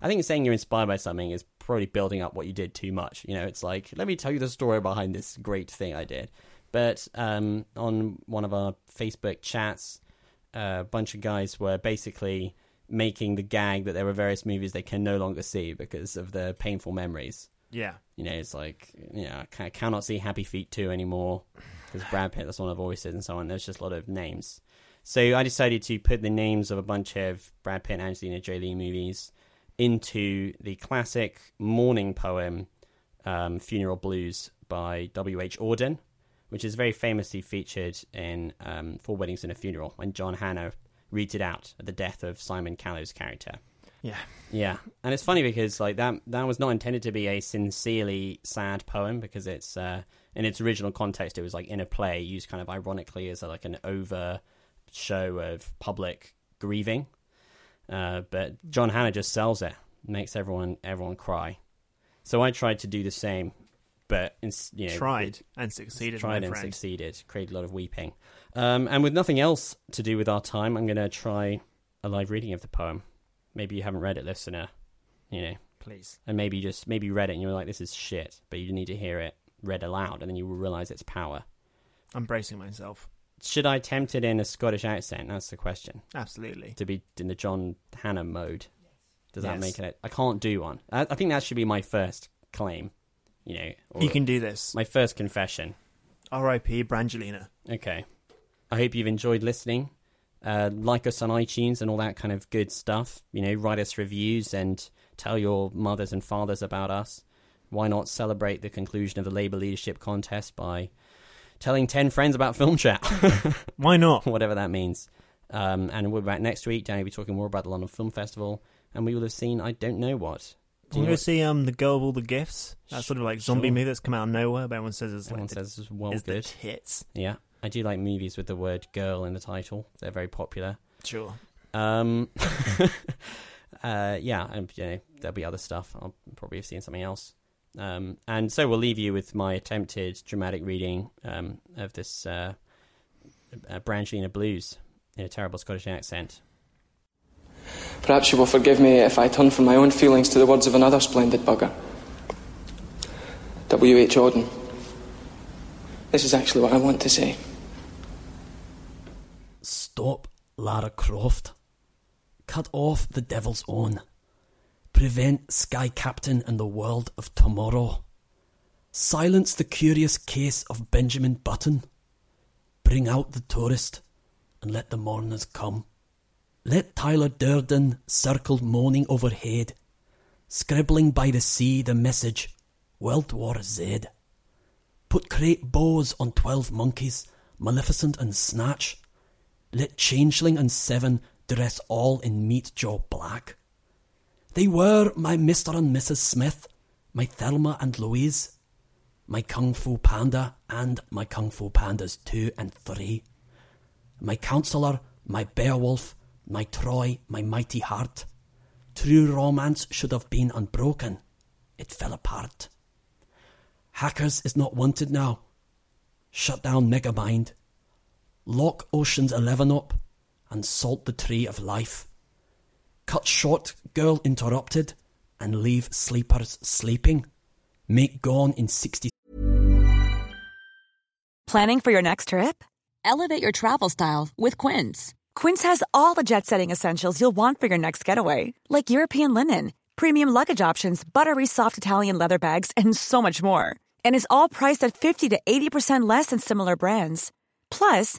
S2: I think saying you're inspired by something is probably building up what you did too much. You know, it's like, let me tell you the story behind this great thing I did. But um, on one of our Facebook chats, a bunch of guys were basically making the gag that there were various movies they can no longer see because of the painful memories.
S3: Yeah.
S2: You know, it's like, you know, I cannot see Happy Feet 2 anymore because Brad Pitt, that's one of the voices and so on. There's just a lot of names. So I decided to put the names of a bunch of Brad Pitt and Angelina Jolie movies into the classic mourning poem, um, Funeral Blues by W.H. Auden, which is very famously featured in um, Four Weddings and a Funeral when John Hannah reads it out at the death of Simon Callow's character.
S3: Yeah.
S2: Yeah, and it's funny because like that that was not intended to be a sincerely sad poem because it's uh, in its original context it was like in a play used kind of ironically as a, like an over show of public grieving. Uh, but John Hannah just sells it, makes everyone everyone cry. So I tried to do the same, but ins- you know,
S3: Tried and succeeded,
S2: Tried and succeeded. Created a lot of weeping. Um, and with nothing else to do with our time, I'm going to try a live reading of the poem. Maybe you haven't read it, listener. You know,
S3: Please.
S2: and maybe you just maybe you read it and you were like, "This is shit," but you need to hear it read aloud, and then you will realize its power.
S3: I'm bracing myself.
S2: should I attempt it in a Scottish accent? That's the question.
S3: Absolutely.
S2: To be in the John Hannah mode. Yes. Does that
S3: Yes.
S2: make it? I can't do one. I, I think that should be my first claim. You know,
S3: You can do this.
S2: My first confession.
S3: R.I.P. Brangelina.
S2: Okay. I hope you've enjoyed listening. Uh, like us on iTunes and all that kind of good stuff. You know, write us reviews and tell your mothers and fathers about us. Why not celebrate the conclusion of the Labour leadership contest by telling 10 friends about Film Chat?
S3: Why not?
S2: Whatever that means. Um, and we'll be back next week. Danny will be talking more about the London Film Festival. And we will have seen I don't know what. Do
S3: You go see um the girl with all the gifts. That sort of like zombie
S2: Sure.
S3: movie that's come out of nowhere, but everyone says it's
S2: Everyone
S3: like the-
S2: says it's well
S3: is the tits.
S2: Yeah, I do like movies with the word "girl" in the title. They're very popular.
S3: Sure.
S2: Um, uh, yeah, and you know, there'll be other stuff. I'll probably have seen something else. Um, and so we'll leave you with my attempted dramatic reading um, of this uh, uh, Brangelina Blues in a terrible Scottish accent.
S15: Perhaps you will forgive me if I turn from my own feelings to the words of another splendid bugger. W. H. Auden. This is actually what I want to say.
S16: Stop, Lara Croft. Cut off the devil's own. Prevent Sky Captain and the world of tomorrow. Silence the curious case of Benjamin Button. Bring out the tourist and let the mourners come. Let Tyler Durden circle moaning overhead, scribbling by the sea the message World War Z. Put crate bows on twelve monkeys, Maleficent and Snatch. Let Changeling and Seven dress all in Meet Joe Black. They were my Mr. and Mrs. Smith, my Thelma and Louise, my Kung Fu Panda and my Kung Fu Pandas 2 and 3, my Counselor, my Beowulf, my Troy, my Mighty Heart. True romance should have been unbroken. It fell apart. Hackers is not wanted now. Shut down Megamind. Lock Ocean's Eleven up and salt the tree of life. Cut short Girl Interrupted and leave sleepers sleeping. Make Gone in 60
S17: Planning for your next trip?
S18: Elevate your travel style with Quince.
S17: Quince has all the jet setting essentials you'll want for your next getaway, like European linen, premium luggage options, buttery soft Italian leather bags, and so much more. And is all priced at 50 to 80% less than similar brands. Plus,